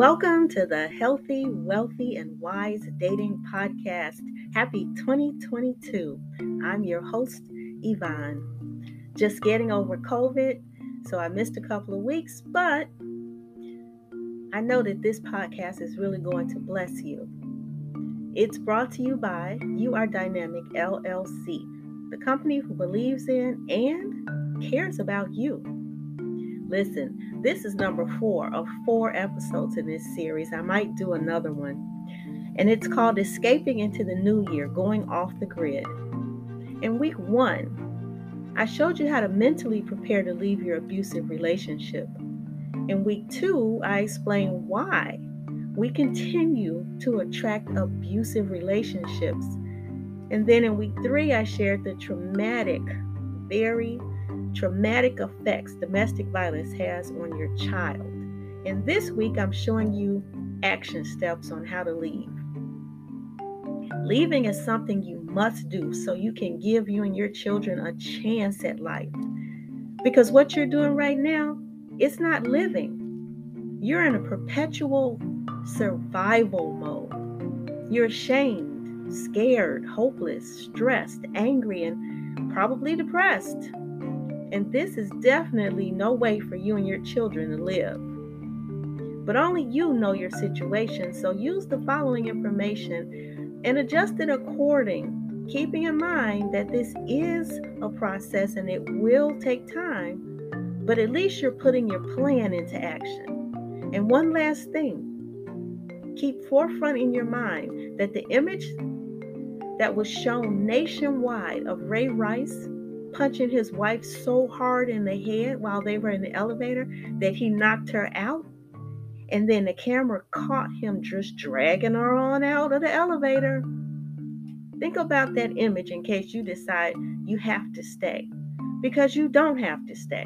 Welcome to the Healthy, Wealthy, and Wise Dating Podcast. Happy 2022. I'm your host, Yvonne. Just getting over COVID, so I missed a couple of weeks, but I know that this podcast is really going to bless you. It's brought to you by You Are Dynamic LLC, the company who believes in and cares about you. Listen, this is number four of four episodes in this series. I might do another one. And it's called Escaping into the New Year Going Off the Grid. In week one, I showed you how to mentally prepare to leave your abusive relationship. In week two, I explained why we continue to attract abusive relationships. And then in week three, I shared the traumatic, very traumatic effects domestic violence has on your child. And this week, I'm showing you action steps on how to leave. Leaving is something you must do so you can give you and your children a chance at life. Because what you're doing right now, it's not living. You're in a perpetual survival mode. You're ashamed, scared, hopeless, stressed, angry, and probably depressed. And this is definitely no way for you and your children to live. But only you know your situation, so use the following information and adjust it according, keeping in mind that this is a process and it will take time, but at least you're putting your plan into action. And one last thing keep forefront in your mind that the image that was shown nationwide of Ray Rice punching his wife so hard in the head while they were in the elevator that he knocked her out. And then the camera caught him just dragging her on out of the elevator. Think about that image in case you decide you have to stay, because you don't have to stay.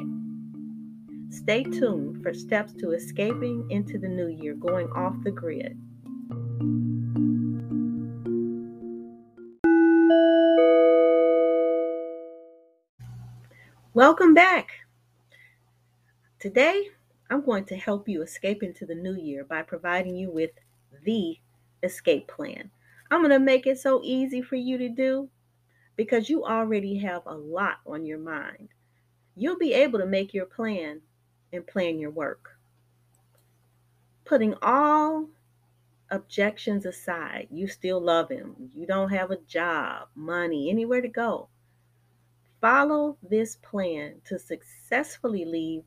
Stay tuned for steps to escaping into the new year, going off the grid. Welcome back. Today, I'm going to help you escape into the new year by providing you with the escape plan. I'm going to make it so easy for you to do because you already have a lot on your mind. You'll be able to make your plan and plan your work. Putting all objections aside, you still love him. You don't have a job, money, anywhere to go follow this plan to successfully leave,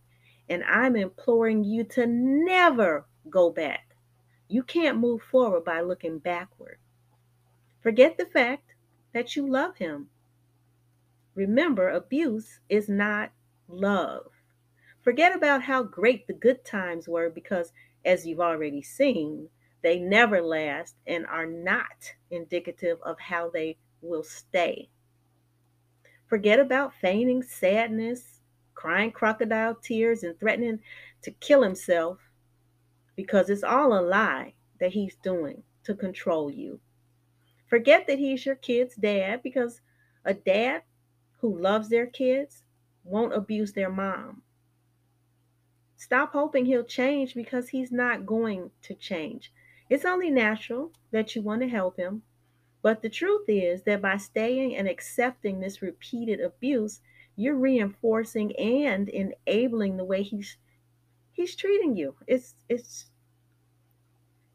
and I'm imploring you to never go back. You can't move forward by looking backward. Forget the fact that you love him. Remember, abuse is not love. Forget about how great the good times were because, as you've already seen, they never last and are not indicative of how they will stay. Forget about feigning sadness, crying crocodile tears, and threatening to kill himself because it's all a lie that he's doing to control you. Forget that he's your kid's dad because a dad who loves their kids won't abuse their mom. Stop hoping he'll change because he's not going to change. It's only natural that you want to help him, but the truth is that by staying and accepting this repeated abuse, you're reinforcing and enabling the way he's he's treating you. It's it's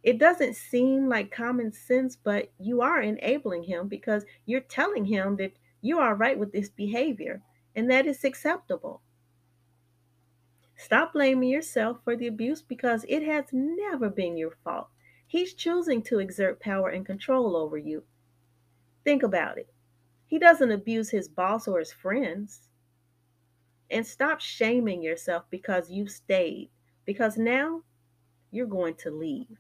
it doesn't seem like common sense, but you are enabling him because you're telling him that you are right with this behavior and that it's acceptable. Stop blaming yourself for the abuse because it has never been your fault. He's choosing to exert power and control over you. Think about it. He doesn't abuse his boss or his friends. And stop shaming yourself because you stayed, because now you're going to leave.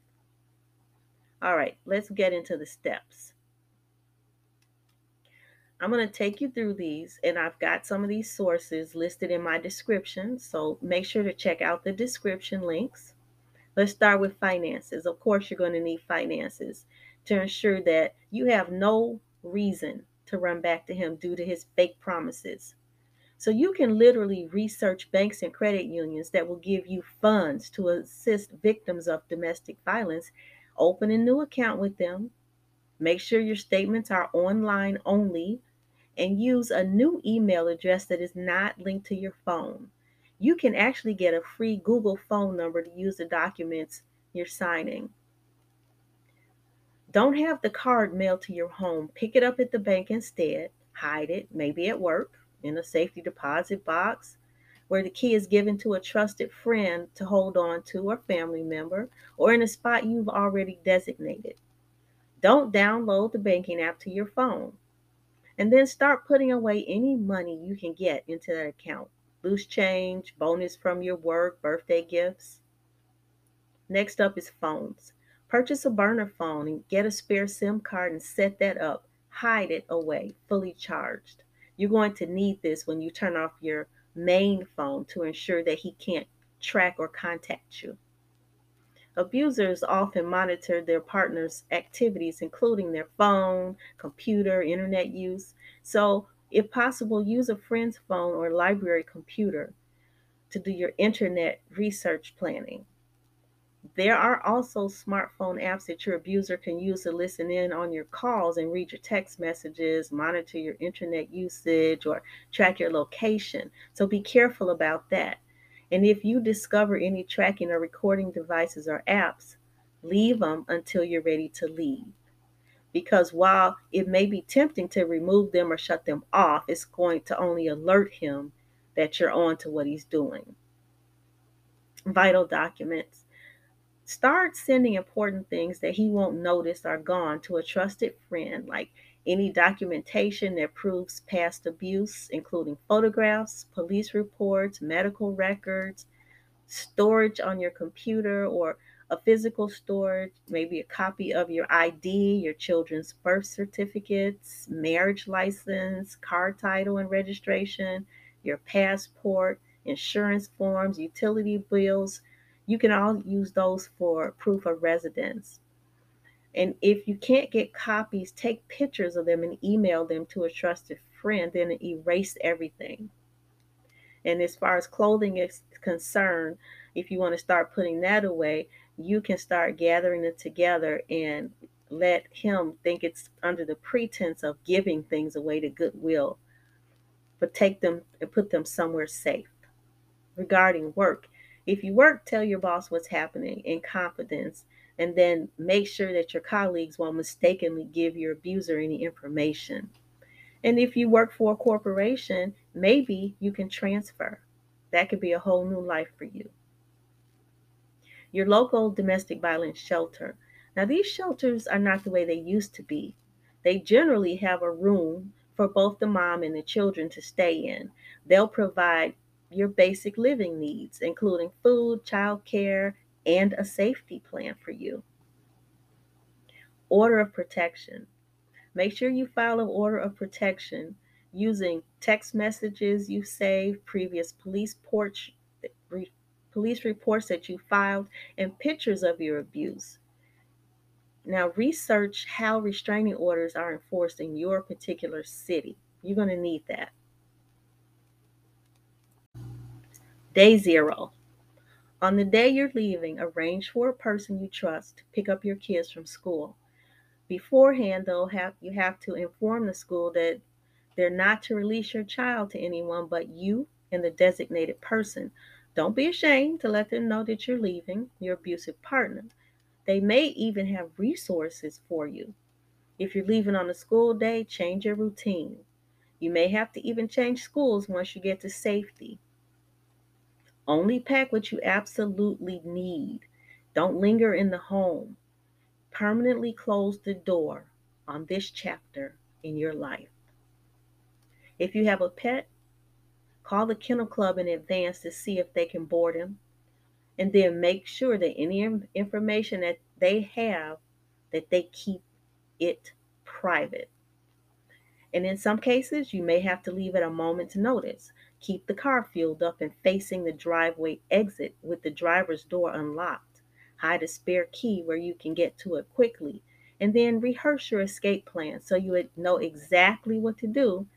All right, let's get into the steps. I'm going to take you through these, and I've got some of these sources listed in my description. So make sure to check out the description links. Let's start with finances. Of course, you're going to need finances to ensure that you have no reason to run back to him due to his fake promises. So you can literally research banks and credit unions that will give you funds to assist victims of domestic violence. Open a new account with them. Make sure your statements are online only and use a new email address that is not linked to your phone. You can actually get a free Google phone number to use the documents you're signing. Don't have the card mailed to your home. Pick it up at the bank instead. Hide it, maybe at work, in a safety deposit box, where the key is given to a trusted friend to hold on to or family member, or in a spot you've already designated. Don't download the banking app to your phone. And then start putting away any money you can get into that account loose change, bonus from your work, birthday gifts. Next up is phones. Purchase a burner phone and get a spare SIM card and set that up. Hide it away, fully charged. You're going to need this when you turn off your main phone to ensure that he can't track or contact you. Abusers often monitor their partner's activities, including their phone, computer, internet use. So, if possible, use a friend's phone or library computer to do your internet research planning. There are also smartphone apps that your abuser can use to listen in on your calls and read your text messages, monitor your internet usage, or track your location. So be careful about that. And if you discover any tracking or recording devices or apps, leave them until you're ready to leave. Because while it may be tempting to remove them or shut them off, it's going to only alert him that you're on to what he's doing. Vital documents. Start sending important things that he won't notice are gone to a trusted friend, like any documentation that proves past abuse, including photographs, police reports, medical records, storage on your computer or a physical storage, maybe a copy of your ID, your children's birth certificates, marriage license, car title and registration, your passport, insurance forms, utility bills. You can all use those for proof of residence. And if you can't get copies, take pictures of them and email them to a trusted friend, then erase everything. And as far as clothing is concerned, if you want to start putting that away, you can start gathering it together and let him think it's under the pretense of giving things away to goodwill, but take them and put them somewhere safe. Regarding work, if you work, tell your boss what's happening in confidence and then make sure that your colleagues won't mistakenly give your abuser any information. And if you work for a corporation, maybe you can transfer. That could be a whole new life for you. Your local domestic violence shelter. Now, these shelters are not the way they used to be. They generally have a room for both the mom and the children to stay in. They'll provide your basic living needs, including food, child care, and a safety plan for you. Order of protection. Make sure you file an order of protection using text messages you saved, previous police porch, police reports that you filed, and pictures of your abuse. Now, research how restraining orders are enforced in your particular city. You're going to need that. Day zero. On the day you're leaving, arrange for a person you trust to pick up your kids from school. Beforehand, though, have, you have to inform the school that they're not to release your child to anyone but you and the designated person. Don't be ashamed to let them know that you're leaving your abusive partner. They may even have resources for you. If you're leaving on a school day, change your routine. You may have to even change schools once you get to safety. Only pack what you absolutely need. Don't linger in the home. Permanently close the door on this chapter in your life. If you have a pet, call the kennel club in advance to see if they can board him. And then make sure that any information that they have that they keep it private. And in some cases, you may have to leave at a moment's notice. Keep the car fueled up and facing the driveway exit with the driver's door unlocked. Hide a spare key where you can get to it quickly. And then rehearse your escape plan so you would know exactly what to do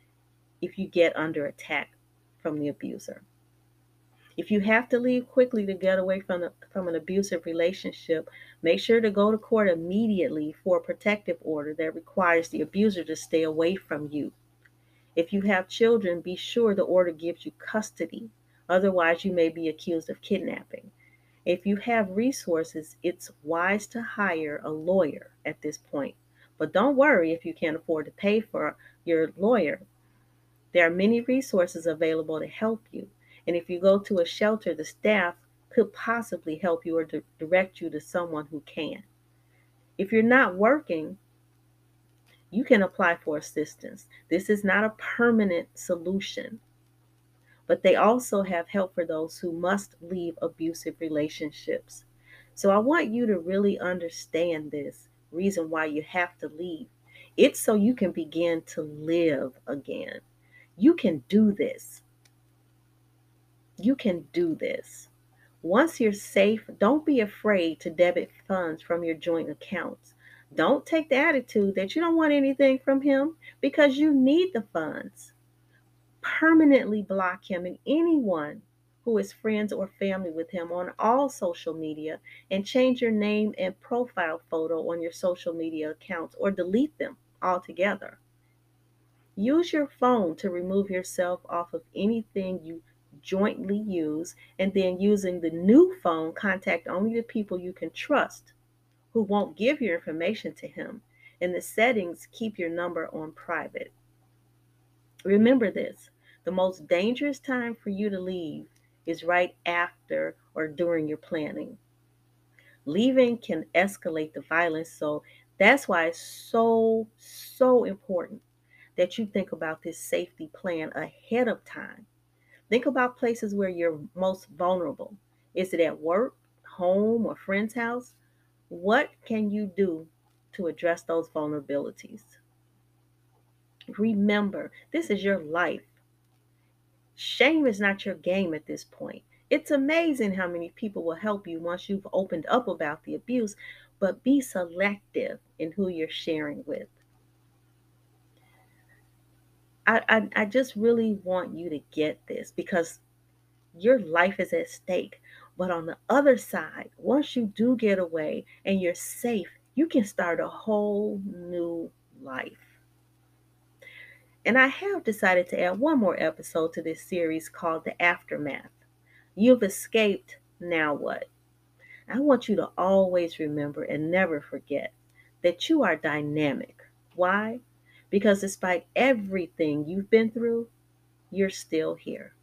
if you get under attack from the abuser. If you have to leave quickly to get away from, from an abusive relationship, make sure to go to court immediately for a protective order that requires the abuser to stay away from you. If you have children, be sure the order gives you custody. Otherwise, you may be accused of kidnapping. If you have resources, it's wise to hire a lawyer at this point. But don't worry if you can't afford to pay for your lawyer. There are many resources available to help you. And if you go to a shelter, the staff could possibly help you or di- direct you to someone who can. If you're not working, you can apply for assistance. This is not a permanent solution, but they also have help for those who must leave abusive relationships. So I want you to really understand this reason why you have to leave. It's so you can begin to live again. You can do this. You can do this. Once you're safe, don't be afraid to debit funds from your joint accounts. Don't take the attitude that you don't want anything from him because you need the funds. Permanently block him and anyone who is friends or family with him on all social media and change your name and profile photo on your social media accounts or delete them altogether. Use your phone to remove yourself off of anything you jointly use, and then using the new phone, contact only the people you can trust who won't give your information to him. In the settings, keep your number on private. Remember this the most dangerous time for you to leave is right after or during your planning. Leaving can escalate the violence, so that's why it's so, so important that you think about this safety plan ahead of time Think about places where you're most vulnerable. Is it at work, home, or friend's house? What can you do to address those vulnerabilities? Remember, this is your life. Shame is not your game at this point. It's amazing how many people will help you once you've opened up about the abuse, but be selective in who you're sharing with. I, I, I just really want you to get this because your life is at stake. But on the other side, once you do get away and you're safe, you can start a whole new life. And I have decided to add one more episode to this series called The Aftermath. You've escaped, now what? I want you to always remember and never forget that you are dynamic. Why? Because despite everything you've been through, you're still here.